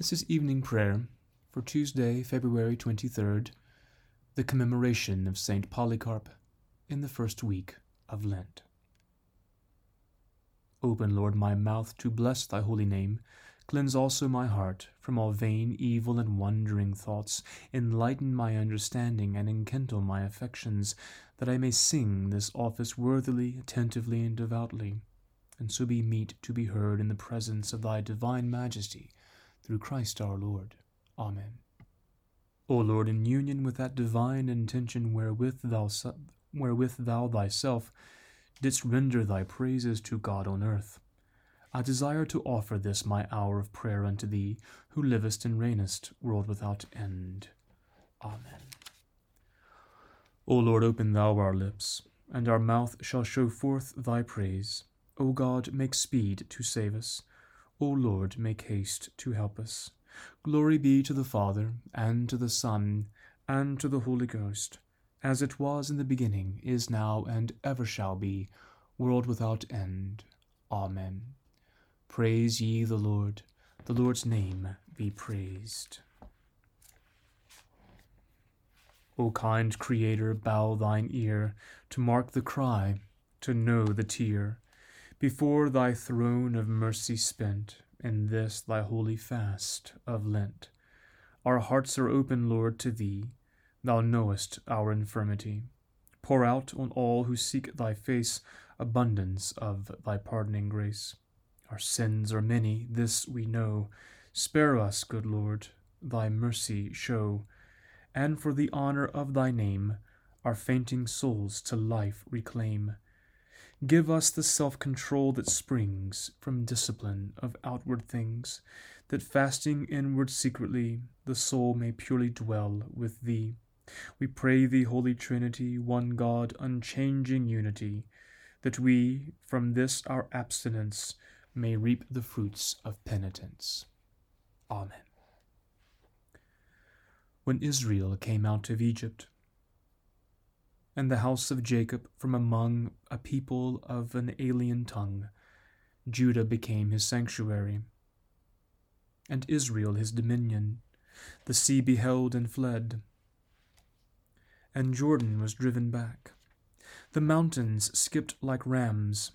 This is evening prayer for Tuesday, February 23rd, the commemoration of St. Polycarp in the first week of Lent. Open, Lord, my mouth to bless thy holy name. Cleanse also my heart from all vain, evil, and wandering thoughts. Enlighten my understanding and enkindle my affections, that I may sing this office worthily, attentively, and devoutly, and so be meet to be heard in the presence of thy divine majesty through Christ our Lord. Amen. O Lord, in union with that divine intention wherewith thou, wherewith thou thyself didst render thy praises to God on earth, I desire to offer this my hour of prayer unto thee, who livest and reignest, world without end. Amen. O Lord, open thou our lips, and our mouth shall show forth thy praise. O God, make speed to save us. O Lord, make haste to help us. Glory be to the Father, and to the Son, and to the Holy Ghost, as it was in the beginning, is now, and ever shall be, world without end. Amen. Praise ye the Lord. The Lord's name be praised. O kind Creator, bow thine ear to mark the cry, to know the tear before thy throne of mercy spent in this thy holy fast of Lent. Our hearts are open, Lord, to thee. Thou knowest our infirmity. Pour out on all who seek thy face abundance of thy pardoning grace. Our sins are many, this we know. Spare us, good Lord, thy mercy show, and for the honor of thy name, our fainting souls to life reclaim. Give us the self control that springs from discipline of outward things, that fasting inward secretly, the soul may purely dwell with Thee. We pray Thee, Holy Trinity, one God, unchanging unity, that we, from this our abstinence, may reap the fruits of penitence. Amen. When Israel came out of Egypt, and the house of Jacob from among a people of an alien tongue. Judah became his sanctuary, and Israel his dominion. The sea beheld and fled, and Jordan was driven back. The mountains skipped like rams,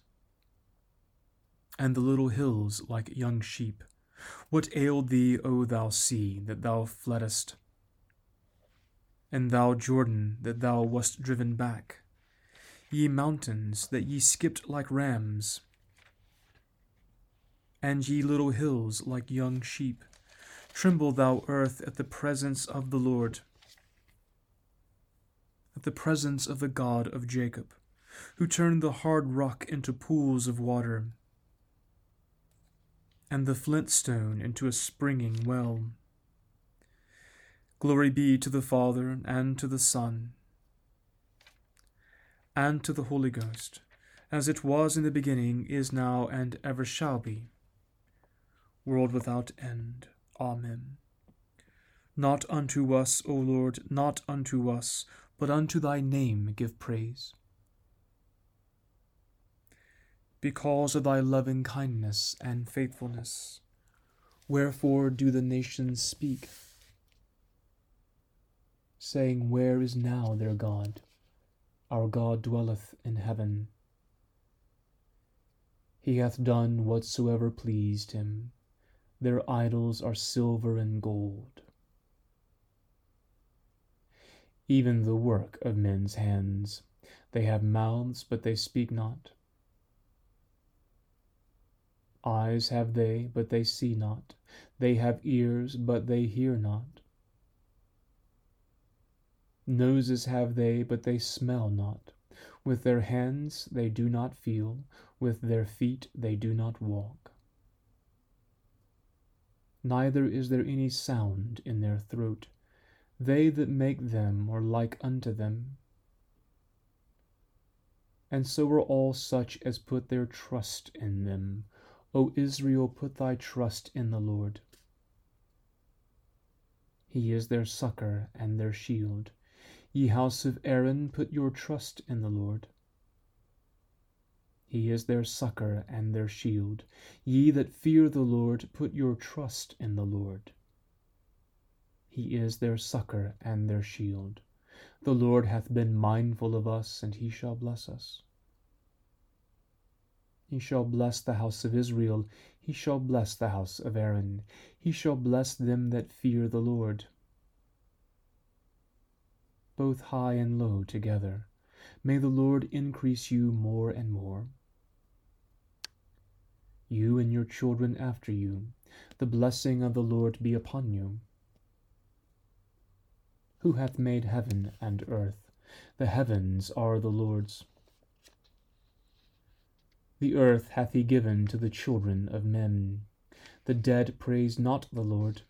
and the little hills like young sheep. What ailed thee, O thou sea, that thou fleddest? And thou Jordan, that thou wast driven back, ye mountains, that ye skipped like rams, and ye little hills like young sheep. Tremble, thou earth, at the presence of the Lord, at the presence of the God of Jacob, who turned the hard rock into pools of water, and the flint stone into a springing well. Glory be to the Father, and to the Son, and to the Holy Ghost, as it was in the beginning, is now, and ever shall be, world without end. Amen. Not unto us, O Lord, not unto us, but unto thy name give praise. Because of thy loving kindness and faithfulness, wherefore do the nations speak? Saying, Where is now their God? Our God dwelleth in heaven. He hath done whatsoever pleased him. Their idols are silver and gold. Even the work of men's hands. They have mouths, but they speak not. Eyes have they, but they see not. They have ears, but they hear not. Noses have they, but they smell not. With their hands they do not feel, with their feet they do not walk. Neither is there any sound in their throat. They that make them are like unto them. And so are all such as put their trust in them. O Israel, put thy trust in the Lord. He is their succor and their shield. Ye house of Aaron, put your trust in the Lord. He is their succor and their shield. Ye that fear the Lord, put your trust in the Lord. He is their succor and their shield. The Lord hath been mindful of us, and he shall bless us. He shall bless the house of Israel, he shall bless the house of Aaron, he shall bless them that fear the Lord. Both high and low together. May the Lord increase you more and more. You and your children after you, the blessing of the Lord be upon you who hath made heaven and earth. The heavens are the Lord's. The earth hath he given to the children of men. The dead praise not the Lord,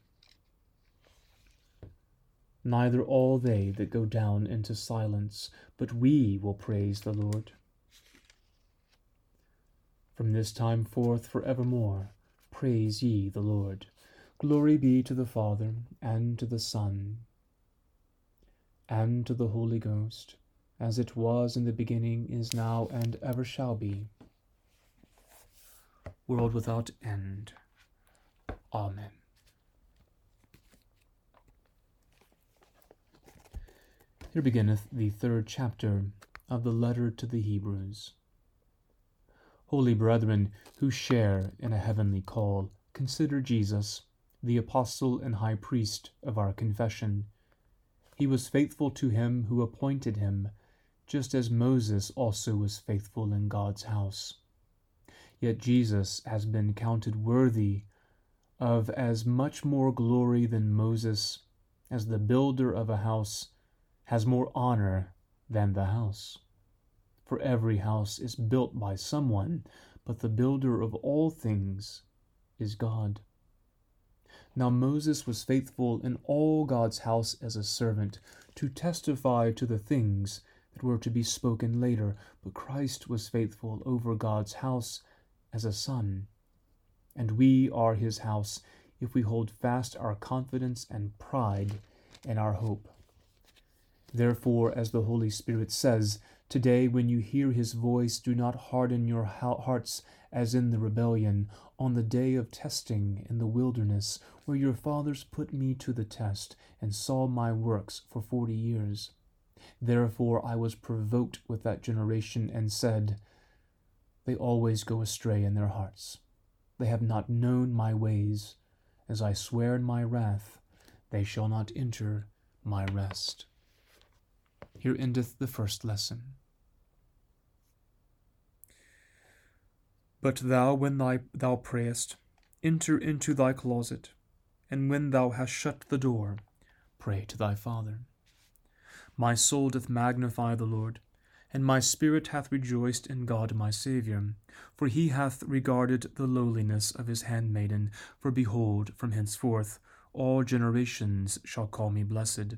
neither all they that go down into silence, but we will praise the Lord. From this time forth for evermore, praise ye the Lord. Glory be to the Father, and to the Son, and to the Holy Ghost, as it was in the beginning, is now, and ever shall be, world without end. Amen. Here beginneth the third chapter of the letter to the Hebrews. Holy brethren, who share in a heavenly call, consider Jesus, the apostle and high priest of our confession he was faithful to him who appointed him, just as Moses also was faithful in God's house. Yet Jesus has been counted worthy of as much more glory than Moses, as the builder of a house has more honor than the house. For every house is built by someone, but the builder of all things is God. Now Moses was faithful in all God's house as a servant, to testify to the things that were to be spoken later, but Christ was faithful over God's house as a son. And we are his house if we hold fast our confidence and pride in our hope. Therefore, as the Holy Spirit says, Today, when you hear his voice, do not harden your hearts as in the rebellion, on the day of testing in the wilderness, where your fathers put me to the test, and saw my works for forty years. Therefore I was provoked with that generation, and said, They always go astray in their hearts. They have not known my ways. As I swear in my wrath, they shall not enter my rest. Here endeth the first lesson. But thou, when thy, thou prayest, enter into thy closet, and when thou hast shut the door, pray to thy Father. My soul doth magnify the Lord, and my spirit hath rejoiced in God my Saviour, for he hath regarded the lowliness of his handmaiden. For behold, from henceforth all generations shall call me blessed.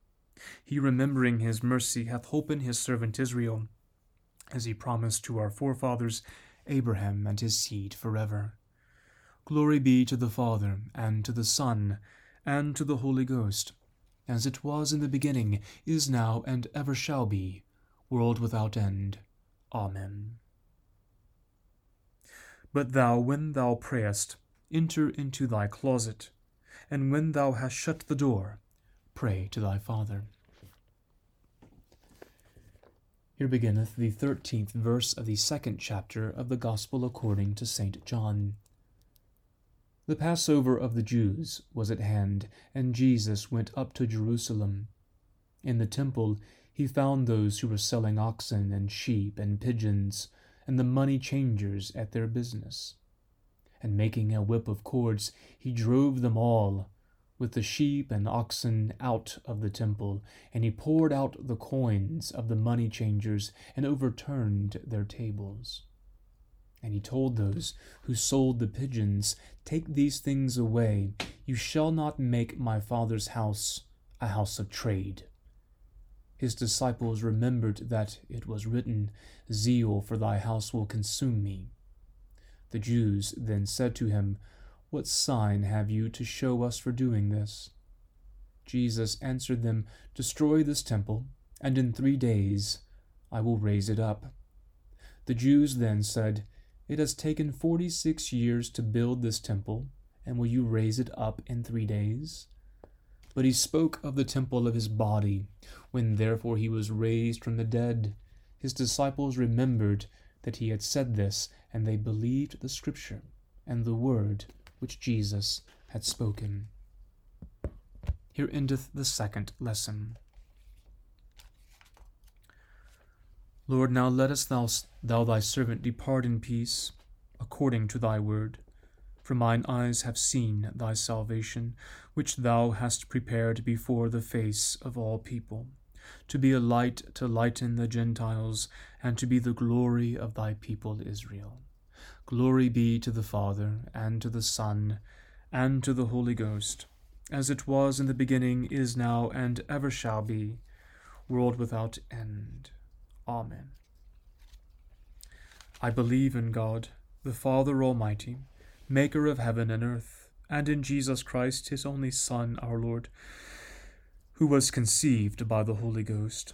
He, remembering his mercy, hath holpen his servant Israel, as he promised to our forefathers, Abraham and his seed forever. Glory be to the Father, and to the Son, and to the Holy Ghost, as it was in the beginning, is now, and ever shall be, world without end. Amen. But thou, when thou prayest, enter into thy closet, and when thou hast shut the door, pray to thy Father. Here beginneth the thirteenth verse of the second chapter of the Gospel according to St. John. The Passover of the Jews was at hand, and Jesus went up to Jerusalem. In the temple he found those who were selling oxen and sheep and pigeons, and the money changers at their business. And making a whip of cords, he drove them all with the sheep and oxen out of the temple, and he poured out the coins of the money changers and overturned their tables. And he told those who sold the pigeons, Take these things away. You shall not make my father's house a house of trade. His disciples remembered that it was written, Zeal for thy house will consume me. The Jews then said to him, What sign have you to show us for doing this? Jesus answered them, Destroy this temple, and in three days I will raise it up. The Jews then said, It has taken forty six years to build this temple, and will you raise it up in three days? But he spoke of the temple of his body. When therefore he was raised from the dead, his disciples remembered that he had said this, and they believed the scripture and the word which Jesus had spoken. Here endeth the second lesson. Lord, now lettest thou, thou thy servant depart in peace, according to thy word. For mine eyes have seen thy salvation, which thou hast prepared before the face of all people, to be a light to lighten the Gentiles, and to be the glory of thy people Israel. Glory be to the Father, and to the Son, and to the Holy Ghost, as it was in the beginning, is now, and ever shall be, world without end. Amen. I believe in God, the Father Almighty, maker of heaven and earth, and in Jesus Christ, his only Son, our Lord, who was conceived by the Holy Ghost,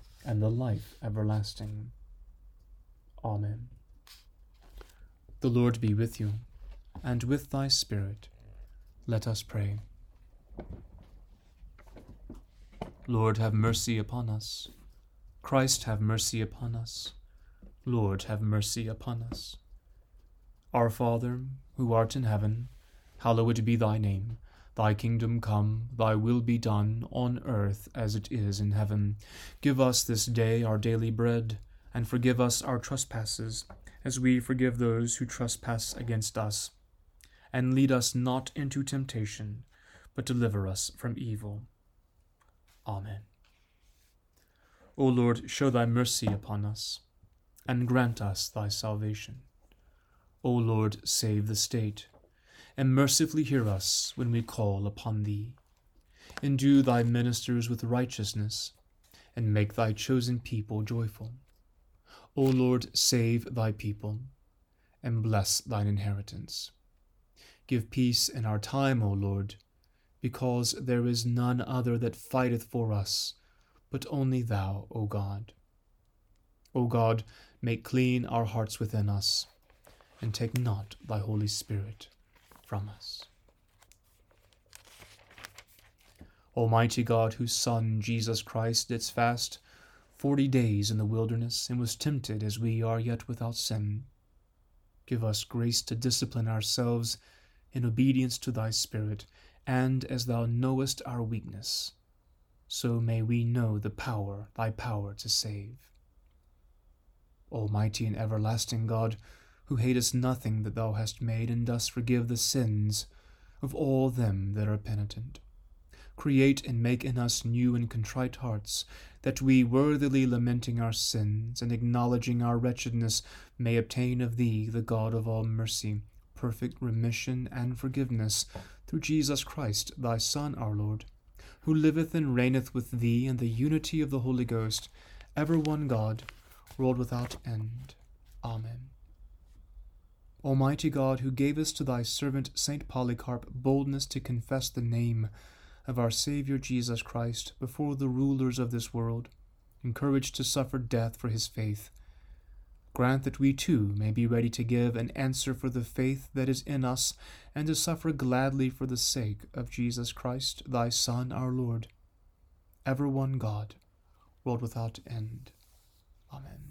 and the life everlasting. Amen. The Lord be with you, and with thy Spirit. Let us pray. Lord, have mercy upon us. Christ, have mercy upon us. Lord, have mercy upon us. Our Father, who art in heaven, hallowed be thy name. Thy kingdom come, thy will be done, on earth as it is in heaven. Give us this day our daily bread, and forgive us our trespasses, as we forgive those who trespass against us and lead us not into temptation, but deliver us from evil. Amen. O Lord, show thy mercy upon us, and grant us thy salvation. O Lord, save the state, and mercifully hear us when we call upon thee. Endue thy ministers with righteousness, and make thy chosen people joyful. O Lord, save thy people, and bless thine inheritance. Give peace in our time, O Lord, because there is none other that fighteth for us, but only Thou, O God. O God, make clean our hearts within us, and take not Thy Holy Spirit from us. Almighty God, whose Son, Jesus Christ, didst fast forty days in the wilderness, and was tempted as we are yet without sin, give us grace to discipline ourselves in obedience to thy Spirit, and as thou knowest our weakness, so may we know the power, thy power to save. Almighty and everlasting God, who hatest nothing that thou hast made, and dost forgive the sins of all them that are penitent. Create and make in us new and contrite hearts, that we, worthily lamenting our sins and acknowledging our wretchedness, may obtain of thee, the God of all mercy, perfect remission and forgiveness through Jesus Christ, thy Son, our Lord, who liveth and reigneth with thee in the unity of the Holy Ghost, ever one God, world without end. Amen. Almighty God, who gavest to thy servant Saint Polycarp boldness to confess the name of our Saviour Jesus Christ before the rulers of this world, encouraged to suffer death for his faith, Grant that we too may be ready to give an answer for the faith that is in us, and to suffer gladly for the sake of Jesus Christ, thy Son, our Lord. Ever one God, world without end. Amen.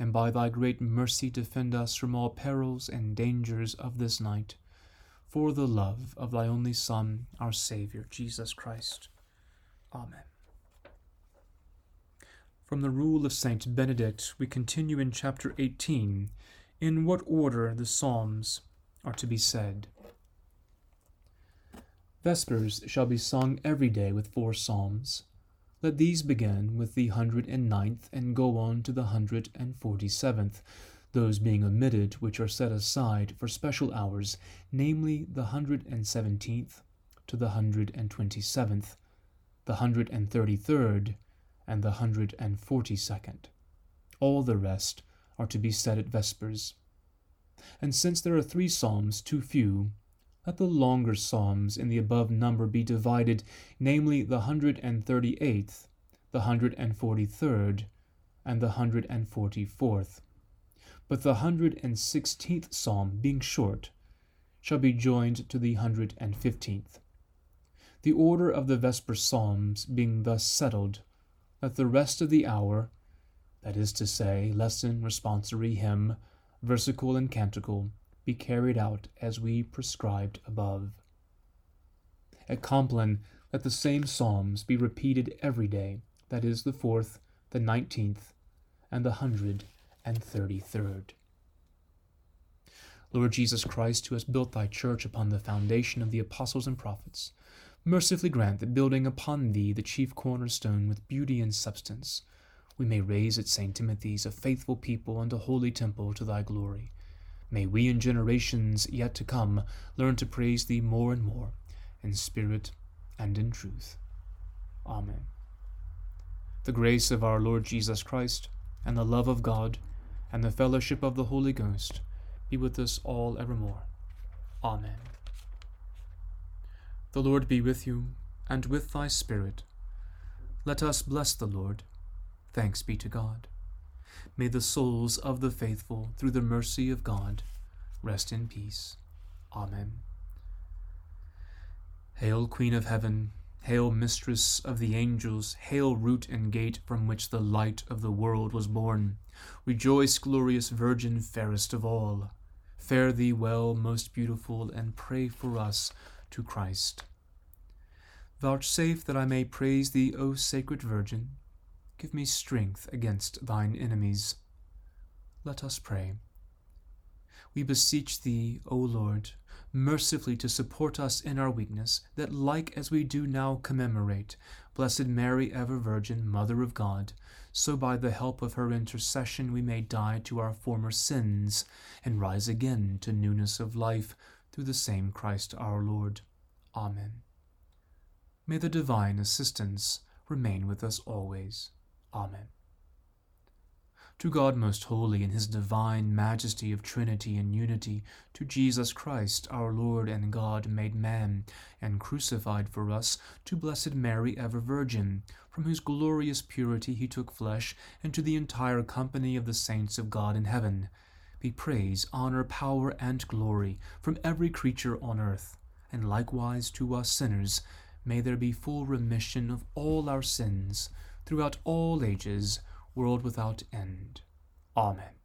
and by thy great mercy defend us from all perils and dangers of this night, for the love of thy only Son, our Saviour, Jesus Christ. Amen. From the Rule of Saint Benedict, we continue in chapter 18, in what order the Psalms are to be said. Vespers shall be sung every day with four psalms let these begin with the hundred and ninth and go on to the hundred and forty seventh, those being omitted which are set aside for special hours, namely the hundred and seventeenth to the hundred and twenty seventh, the hundred and the hundred and forty second. All the rest are to be said at vespers. And since there are three psalms too few, let the longer psalms in the above number be divided, namely the hundred and thirty eighth, the hundred and the hundred and forty fourth. But the hundred and sixteenth psalm, being short, shall be joined to the hundred and fifteenth. The order of the vesper psalms being thus settled, let the rest of the hour, that is to say, lesson, responsory, hymn, versicle, and canticle, be carried out as we prescribed above. At Compline, let the same psalms be repeated every day, that is, the fourth, the nineteenth, and the hundred and thirty third. Lord Jesus Christ, who has built thy church upon the foundation of the apostles and prophets, mercifully grant that building upon thee the chief cornerstone with beauty and substance, we may raise at St. Timothy's a faithful people and a holy temple to thy glory May we in generations yet to come learn to praise thee more and more, in spirit and in truth. Amen. The grace of our Lord Jesus Christ, and the love of God, and the fellowship of the Holy Ghost be with us all evermore. Amen. The Lord be with you, and with thy spirit. Let us bless the Lord. Thanks be to God. May the souls of the faithful, through the mercy of God, rest in peace. Amen. Hail, Queen of Heaven, hail, Mistress of the angels, hail, root and gate from which the light of the world was born. Rejoice, glorious Virgin, fairest of all. Fare thee well, most beautiful, and pray for us to Christ. Vouchsafe that I may praise thee, O sacred Virgin Give me strength against thine enemies. Let us pray. We beseech thee, O Lord, mercifully to support us in our weakness, that like as we do now commemorate Blessed Mary, ever Virgin, Mother of God, so by the help of her intercession we may die to our former sins and rise again to newness of life through the same Christ our Lord. Amen. May the divine assistance remain with us always. Amen. To God most holy in his divine majesty of Trinity and unity, to Jesus Christ, our Lord and God made man, and crucified for us, to Blessed Mary, ever Virgin, from whose glorious purity he took flesh, and to the entire company of the saints of God in heaven, be praise, honor, power, and glory from every creature on earth, and likewise to us sinners, may there be full remission of all our sins throughout all ages, world without end. Amen.